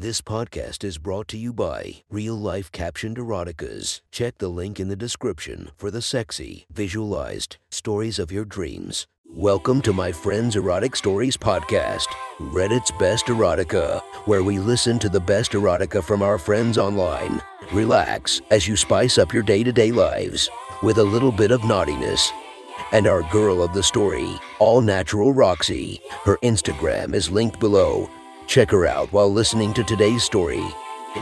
This podcast is brought to you by Real Life Captioned Eroticas. Check the link in the description for the sexy, visualized stories of your dreams. Welcome to my Friends Erotic Stories podcast, Reddit's Best Erotica, where we listen to the best erotica from our friends online. Relax as you spice up your day to day lives with a little bit of naughtiness. And our girl of the story, All Natural Roxy. Her Instagram is linked below. Check her out while listening to today's story.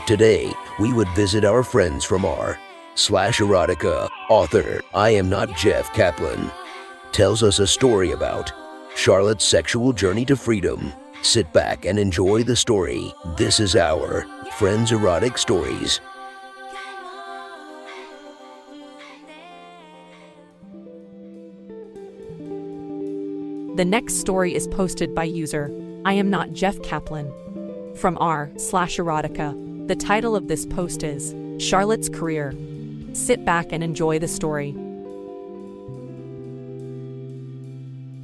Today, we would visit our friends from r slash erotica author, I am not Jeff Kaplan, tells us a story about Charlotte's sexual journey to freedom. Sit back and enjoy the story. This is our Friends Erotic Stories. The next story is posted by user I am not Jeff Kaplan from r slash erotica. The title of this post is Charlotte's Career. Sit back and enjoy the story.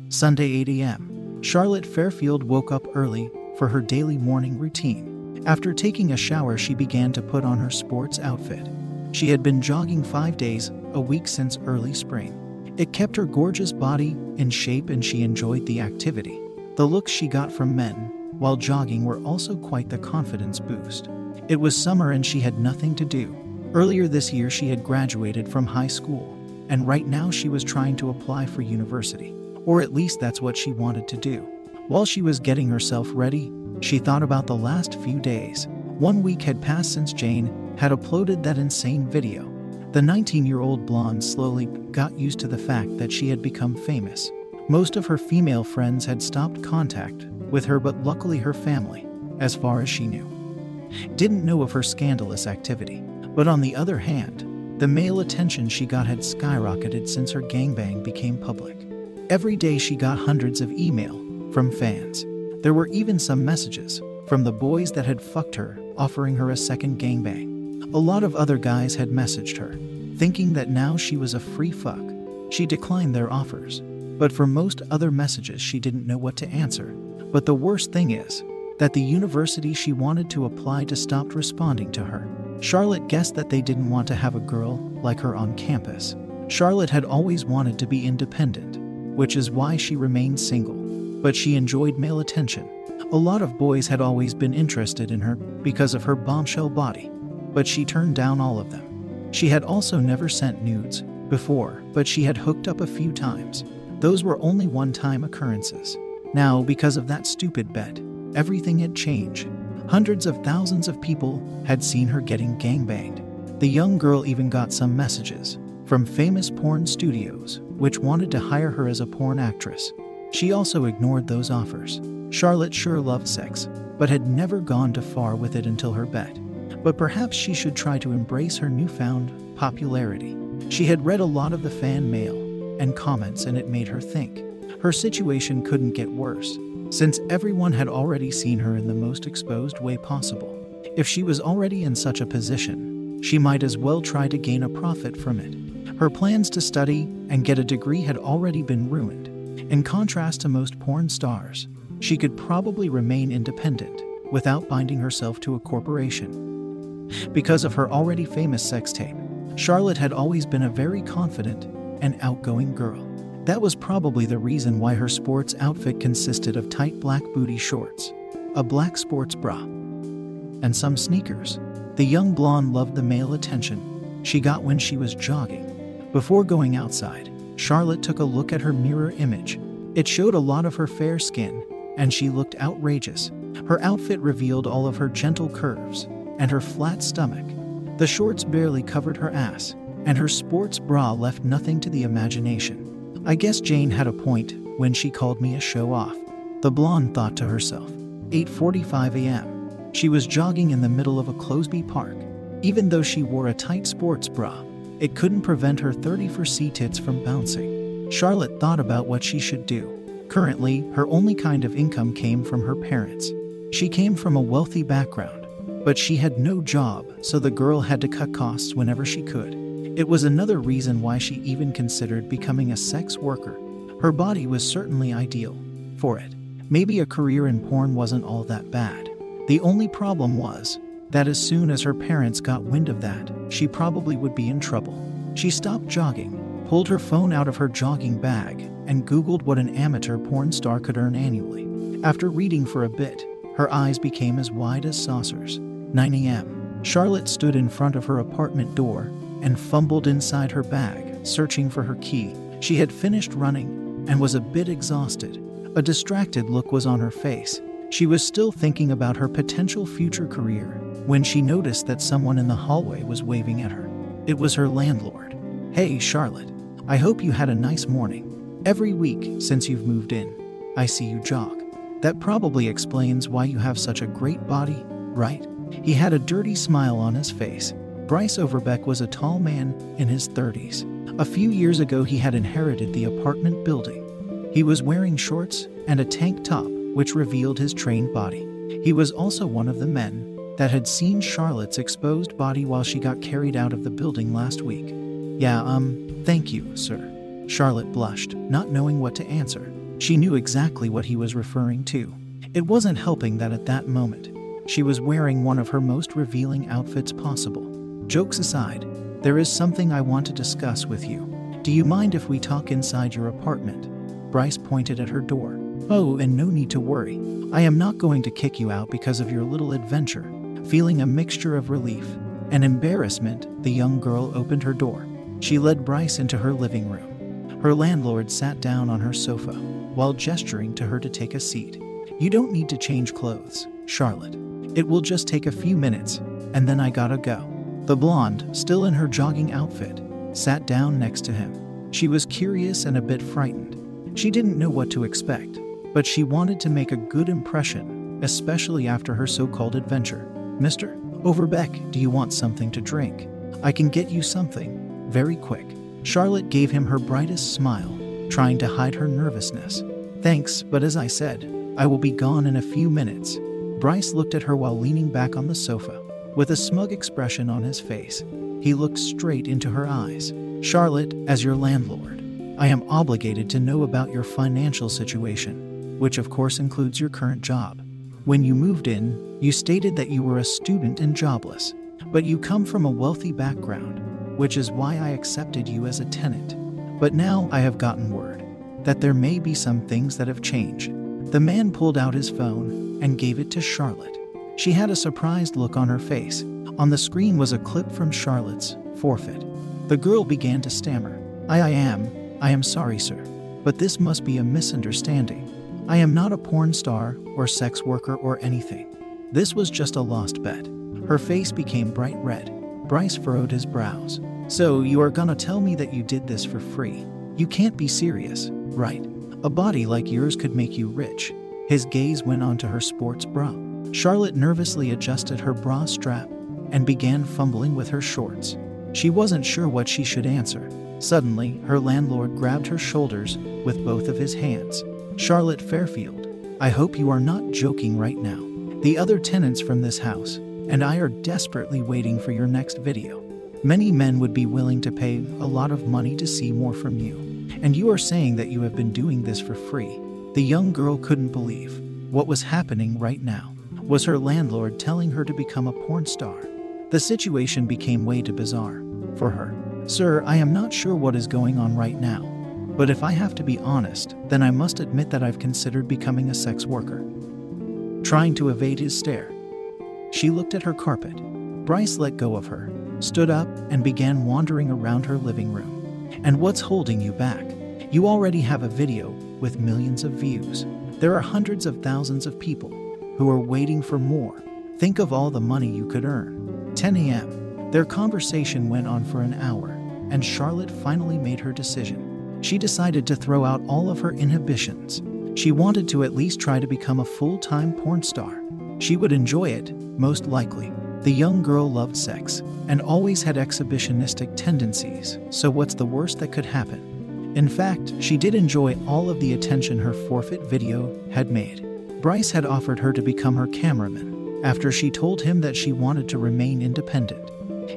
Sunday 8 a.m. Charlotte Fairfield woke up early for her daily morning routine. After taking a shower, she began to put on her sports outfit. She had been jogging five days a week since early spring. It kept her gorgeous body in shape and she enjoyed the activity. The looks she got from men while jogging were also quite the confidence boost. It was summer and she had nothing to do. Earlier this year, she had graduated from high school, and right now she was trying to apply for university, or at least that's what she wanted to do. While she was getting herself ready, she thought about the last few days. One week had passed since Jane had uploaded that insane video. The 19 year old blonde slowly got used to the fact that she had become famous. Most of her female friends had stopped contact with her, but luckily her family, as far as she knew, didn't know of her scandalous activity. But on the other hand, the male attention she got had skyrocketed since her gangbang became public. Every day she got hundreds of email from fans. There were even some messages from the boys that had fucked her, offering her a second gangbang. A lot of other guys had messaged her, thinking that now she was a free fuck. She declined their offers, but for most other messages, she didn't know what to answer. But the worst thing is that the university she wanted to apply to stopped responding to her. Charlotte guessed that they didn't want to have a girl like her on campus. Charlotte had always wanted to be independent, which is why she remained single. But she enjoyed male attention. A lot of boys had always been interested in her because of her bombshell body but she turned down all of them. She had also never sent nudes before, but she had hooked up a few times. Those were only one time occurrences. Now, because of that stupid bet, everything had changed. Hundreds of thousands of people had seen her getting gangbanged. The young girl even got some messages from famous porn studios, which wanted to hire her as a porn actress. She also ignored those offers. Charlotte sure loved sex, but had never gone too far with it until her bet but perhaps she should try to embrace her newfound popularity. She had read a lot of the fan mail and comments, and it made her think her situation couldn't get worse, since everyone had already seen her in the most exposed way possible. If she was already in such a position, she might as well try to gain a profit from it. Her plans to study and get a degree had already been ruined. In contrast to most porn stars, she could probably remain independent without binding herself to a corporation. Because of her already famous sex tape, Charlotte had always been a very confident and outgoing girl. That was probably the reason why her sports outfit consisted of tight black booty shorts, a black sports bra, and some sneakers. The young blonde loved the male attention she got when she was jogging. Before going outside, Charlotte took a look at her mirror image. It showed a lot of her fair skin, and she looked outrageous. Her outfit revealed all of her gentle curves and her flat stomach. The shorts barely covered her ass, and her sports bra left nothing to the imagination. I guess Jane had a point when she called me a show off. The blonde thought to herself. 8:45 a.m. She was jogging in the middle of a Closeby park. Even though she wore a tight sports bra, it couldn't prevent her 30 for C tits from bouncing. Charlotte thought about what she should do. Currently, her only kind of income came from her parents. She came from a wealthy background but she had no job, so the girl had to cut costs whenever she could. It was another reason why she even considered becoming a sex worker. Her body was certainly ideal for it. Maybe a career in porn wasn't all that bad. The only problem was that as soon as her parents got wind of that, she probably would be in trouble. She stopped jogging, pulled her phone out of her jogging bag, and Googled what an amateur porn star could earn annually. After reading for a bit, her eyes became as wide as saucers. 9 a.m. Charlotte stood in front of her apartment door and fumbled inside her bag, searching for her key. She had finished running and was a bit exhausted. A distracted look was on her face. She was still thinking about her potential future career when she noticed that someone in the hallway was waving at her. It was her landlord. Hey, Charlotte. I hope you had a nice morning. Every week since you've moved in, I see you jog. That probably explains why you have such a great body, right? He had a dirty smile on his face. Bryce Overbeck was a tall man in his 30s. A few years ago, he had inherited the apartment building. He was wearing shorts and a tank top, which revealed his trained body. He was also one of the men that had seen Charlotte's exposed body while she got carried out of the building last week. Yeah, um, thank you, sir. Charlotte blushed, not knowing what to answer. She knew exactly what he was referring to. It wasn't helping that at that moment, she was wearing one of her most revealing outfits possible. Jokes aside, there is something I want to discuss with you. Do you mind if we talk inside your apartment? Bryce pointed at her door. Oh, and no need to worry. I am not going to kick you out because of your little adventure. Feeling a mixture of relief and embarrassment, the young girl opened her door. She led Bryce into her living room. Her landlord sat down on her sofa while gesturing to her to take a seat. You don't need to change clothes, Charlotte. It will just take a few minutes, and then I gotta go. The blonde, still in her jogging outfit, sat down next to him. She was curious and a bit frightened. She didn't know what to expect, but she wanted to make a good impression, especially after her so called adventure. Mr. Overbeck, do you want something to drink? I can get you something, very quick. Charlotte gave him her brightest smile, trying to hide her nervousness. Thanks, but as I said, I will be gone in a few minutes. Bryce looked at her while leaning back on the sofa. With a smug expression on his face, he looked straight into her eyes. Charlotte, as your landlord, I am obligated to know about your financial situation, which of course includes your current job. When you moved in, you stated that you were a student and jobless, but you come from a wealthy background, which is why I accepted you as a tenant. But now I have gotten word that there may be some things that have changed. The man pulled out his phone and gave it to Charlotte. She had a surprised look on her face. On the screen was a clip from Charlotte's forfeit. The girl began to stammer. I, I am, I am sorry, sir, but this must be a misunderstanding. I am not a porn star or sex worker or anything. This was just a lost bet. Her face became bright red. Bryce furrowed his brows. So, you are gonna tell me that you did this for free? You can't be serious, right? A body like yours could make you rich. His gaze went onto her sports bra. Charlotte nervously adjusted her bra strap and began fumbling with her shorts. She wasn't sure what she should answer. Suddenly, her landlord grabbed her shoulders with both of his hands. Charlotte Fairfield, I hope you are not joking right now. The other tenants from this house and I are desperately waiting for your next video. Many men would be willing to pay a lot of money to see more from you. And you are saying that you have been doing this for free. The young girl couldn't believe what was happening right now. Was her landlord telling her to become a porn star? The situation became way too bizarre for her. Sir, I am not sure what is going on right now, but if I have to be honest, then I must admit that I've considered becoming a sex worker. Trying to evade his stare, she looked at her carpet. Bryce let go of her, stood up, and began wandering around her living room. And what's holding you back? You already have a video with millions of views. There are hundreds of thousands of people who are waiting for more. Think of all the money you could earn. 10 a.m. Their conversation went on for an hour, and Charlotte finally made her decision she decided to throw out all of her inhibitions. She wanted to at least try to become a full time porn star. She would enjoy it, most likely. The young girl loved sex and always had exhibitionistic tendencies, so what's the worst that could happen? In fact, she did enjoy all of the attention her forfeit video had made. Bryce had offered her to become her cameraman after she told him that she wanted to remain independent.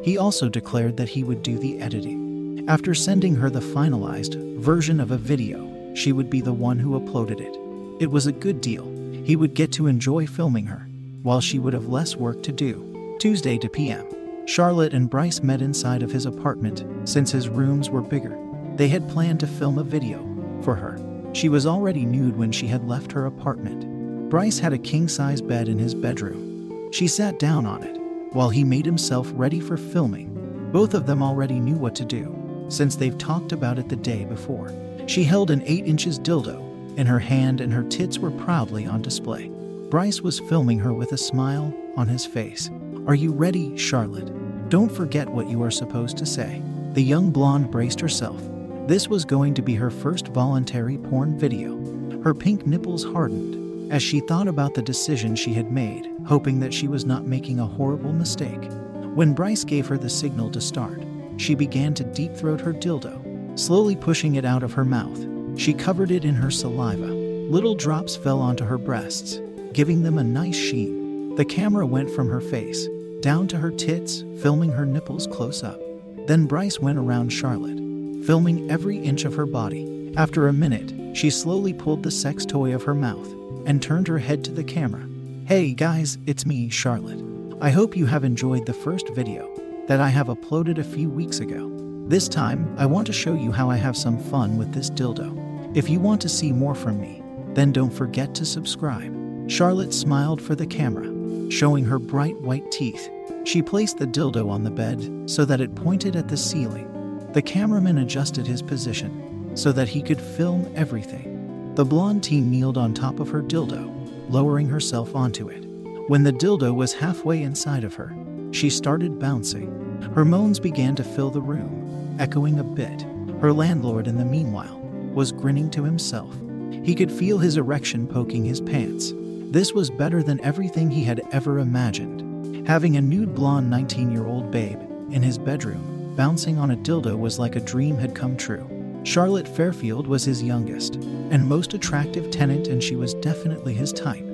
He also declared that he would do the editing. After sending her the finalized version of a video, she would be the one who uploaded it. It was a good deal. He would get to enjoy filming her. while she would have less work to do. Tuesday to PM. Charlotte and Bryce met inside of his apartment since his rooms were bigger. They had planned to film a video for her. She was already nude when she had left her apartment. Bryce had a king size bed in his bedroom. She sat down on it while he made himself ready for filming. Both of them already knew what to do since they've talked about it the day before. She held an 8 inches dildo in her hand and her tits were proudly on display. Bryce was filming her with a smile on his face. Are you ready, Charlotte? Don't forget what you are supposed to say. The young blonde braced herself. This was going to be her first voluntary porn video. Her pink nipples hardened as she thought about the decision she had made, hoping that she was not making a horrible mistake. When Bryce gave her the signal to start, she began to deep throat her dildo, slowly pushing it out of her mouth. She covered it in her saliva. Little drops fell onto her breasts, giving them a nice sheen. The camera went from her face down to her tits, filming her nipples close up. Then Bryce went around Charlotte, filming every inch of her body. After a minute, she slowly pulled the sex toy of her mouth and turned her head to the camera. Hey guys, it's me, Charlotte. I hope you have enjoyed the first video that I have uploaded a few weeks ago. This time, I want to show you how I have some fun with this dildo. If you want to see more from me, then don't forget to subscribe. Charlotte smiled for the camera, showing her bright white teeth. She placed the dildo on the bed so that it pointed at the ceiling. The cameraman adjusted his position so that he could film everything. The blonde teen kneeled on top of her dildo, lowering herself onto it. When the dildo was halfway inside of her, she started bouncing. Her moans began to fill the room, echoing a bit. Her landlord, in the meanwhile, was grinning to himself. He could feel his erection poking his pants. This was better than everything he had ever imagined. Having a nude blonde 19 year old babe in his bedroom, bouncing on a dildo was like a dream had come true. Charlotte Fairfield was his youngest and most attractive tenant, and she was definitely his type.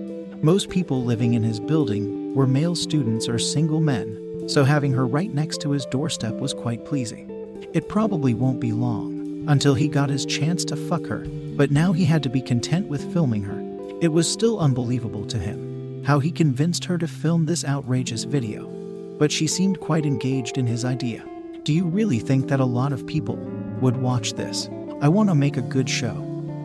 Most people living in his building were male students or single men, so having her right next to his doorstep was quite pleasing. It probably won't be long until he got his chance to fuck her, but now he had to be content with filming her. It was still unbelievable to him how he convinced her to film this outrageous video, but she seemed quite engaged in his idea. Do you really think that a lot of people would watch this? I want to make a good show,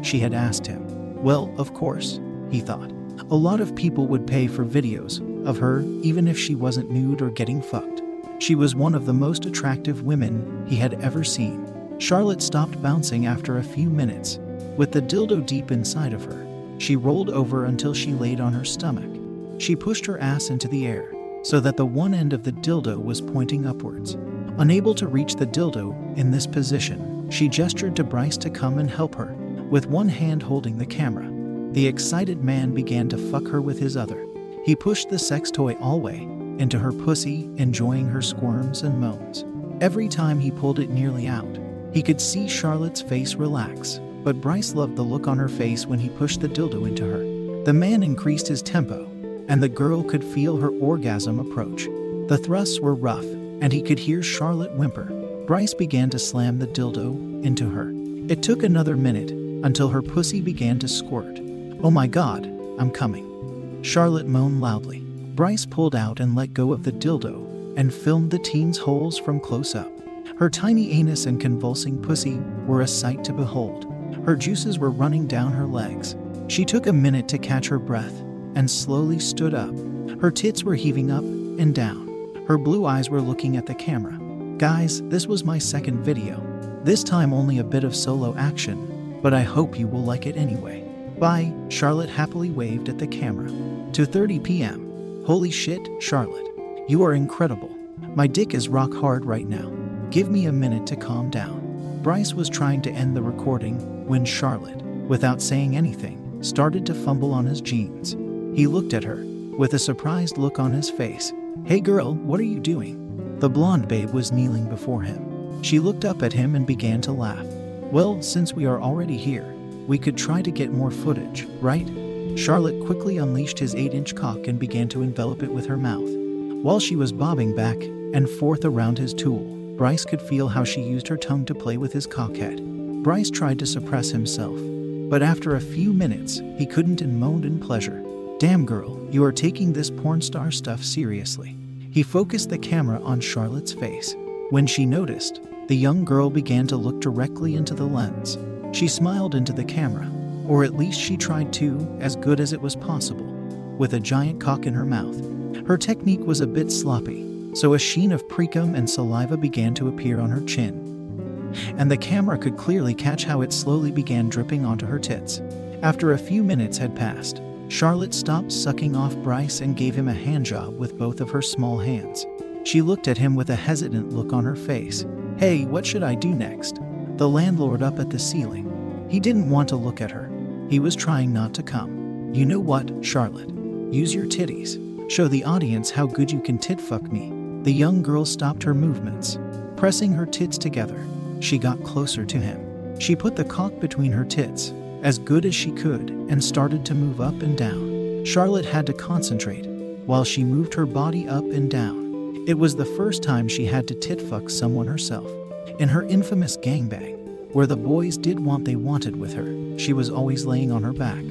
she had asked him. Well, of course, he thought. A lot of people would pay for videos of her, even if she wasn't nude or getting fucked. She was one of the most attractive women he had ever seen. Charlotte stopped bouncing after a few minutes. With the dildo deep inside of her, she rolled over until she laid on her stomach. She pushed her ass into the air so that the one end of the dildo was pointing upwards. Unable to reach the dildo in this position, she gestured to Bryce to come and help her, with one hand holding the camera. The excited man began to fuck her with his other. He pushed the sex toy all the way into her pussy, enjoying her squirms and moans. Every time he pulled it nearly out, he could see Charlotte's face relax, but Bryce loved the look on her face when he pushed the dildo into her. The man increased his tempo, and the girl could feel her orgasm approach. The thrusts were rough, and he could hear Charlotte whimper. Bryce began to slam the dildo into her. It took another minute until her pussy began to squirt. Oh my god, I'm coming. Charlotte moaned loudly. Bryce pulled out and let go of the dildo and filmed the teen's holes from close up. Her tiny anus and convulsing pussy were a sight to behold. Her juices were running down her legs. She took a minute to catch her breath and slowly stood up. Her tits were heaving up and down. Her blue eyes were looking at the camera. Guys, this was my second video. This time only a bit of solo action, but I hope you will like it anyway. Bye, Charlotte happily waved at the camera. 2:30 p.m. Holy shit, Charlotte. You are incredible. My dick is rock hard right now. Give me a minute to calm down. Bryce was trying to end the recording when Charlotte, without saying anything, started to fumble on his jeans. He looked at her with a surprised look on his face. Hey girl, what are you doing? The blonde babe was kneeling before him. She looked up at him and began to laugh. Well, since we are already here, we could try to get more footage, right? Charlotte quickly unleashed his 8 inch cock and began to envelop it with her mouth. While she was bobbing back and forth around his tool, Bryce could feel how she used her tongue to play with his cockhead. Bryce tried to suppress himself, but after a few minutes, he couldn't and moaned in pleasure. Damn girl, you are taking this porn star stuff seriously. He focused the camera on Charlotte's face. When she noticed, the young girl began to look directly into the lens. She smiled into the camera, or at least she tried to, as good as it was possible, with a giant cock in her mouth. Her technique was a bit sloppy, so a sheen of precum and saliva began to appear on her chin. And the camera could clearly catch how it slowly began dripping onto her tits. After a few minutes had passed, Charlotte stopped sucking off Bryce and gave him a handjob with both of her small hands. She looked at him with a hesitant look on her face. Hey, what should I do next? The landlord up at the ceiling. He didn't want to look at her. He was trying not to come. You know what, Charlotte? Use your titties. Show the audience how good you can tit fuck me. The young girl stopped her movements. Pressing her tits together, she got closer to him. She put the cock between her tits as good as she could and started to move up and down. Charlotte had to concentrate while she moved her body up and down. It was the first time she had to tit fuck someone herself. In her infamous gangbang, where the boys did what they wanted with her, she was always laying on her back.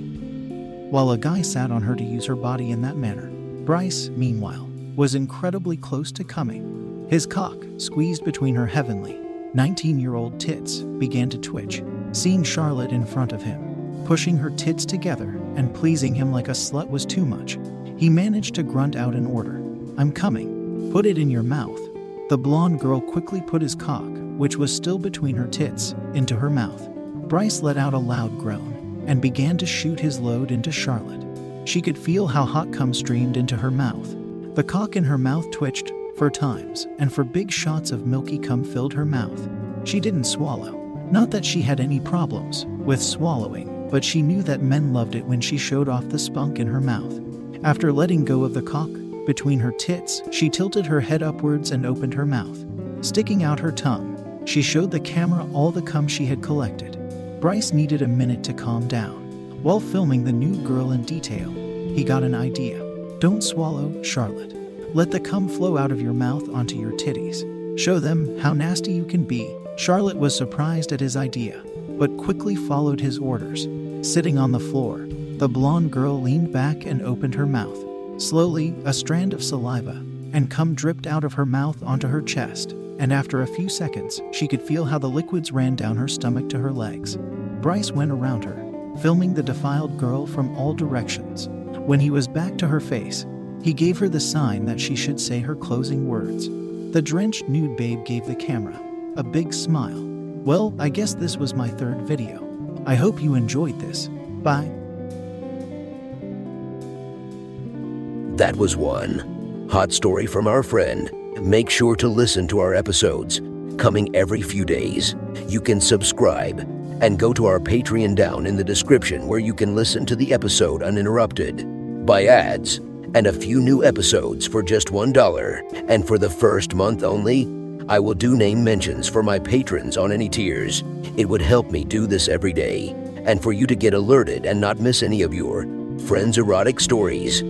While a guy sat on her to use her body in that manner, Bryce, meanwhile, was incredibly close to coming. His cock, squeezed between her heavenly, 19 year old tits, began to twitch, seeing Charlotte in front of him. Pushing her tits together and pleasing him like a slut was too much. He managed to grunt out an order I'm coming. Put it in your mouth. The blonde girl quickly put his cock, which was still between her tits, into her mouth. Bryce let out a loud groan and began to shoot his load into Charlotte. She could feel how hot cum streamed into her mouth. The cock in her mouth twitched for times, and for big shots of milky cum filled her mouth. She didn't swallow. Not that she had any problems with swallowing, but she knew that men loved it when she showed off the spunk in her mouth. After letting go of the cock between her tits, she tilted her head upwards and opened her mouth. Sticking out her tongue, she showed the camera all the cum she had collected. Bryce needed a minute to calm down. While filming the nude girl in detail, he got an idea. Don't swallow, Charlotte. Let the cum flow out of your mouth onto your titties. Show them how nasty you can be Charlotte was surprised at his idea, but quickly followed his orders. Sitting on the floor, the blonde girl leaned back and opened her mouth. Slowly, a strand of saliva and cum dripped out of her mouth onto her chest, and after a few seconds, she could feel how the liquids ran down her stomach to her legs. Bryce went around her, filming the defiled girl from all directions. When he was back to her face, he gave her the sign that she should say her closing words. The drenched nude babe gave the camera a big smile. Well, I guess this was my third video. I hope you enjoyed this. Bye. That was one. Hot story from our friend. Make sure to listen to our episodes, coming every few days. You can subscribe and go to our Patreon down in the description where you can listen to the episode uninterrupted, by ads, and a few new episodes for just $1. And for the first month only, I will do name mentions for my patrons on any tiers. It would help me do this every day, and for you to get alerted and not miss any of your friends' erotic stories.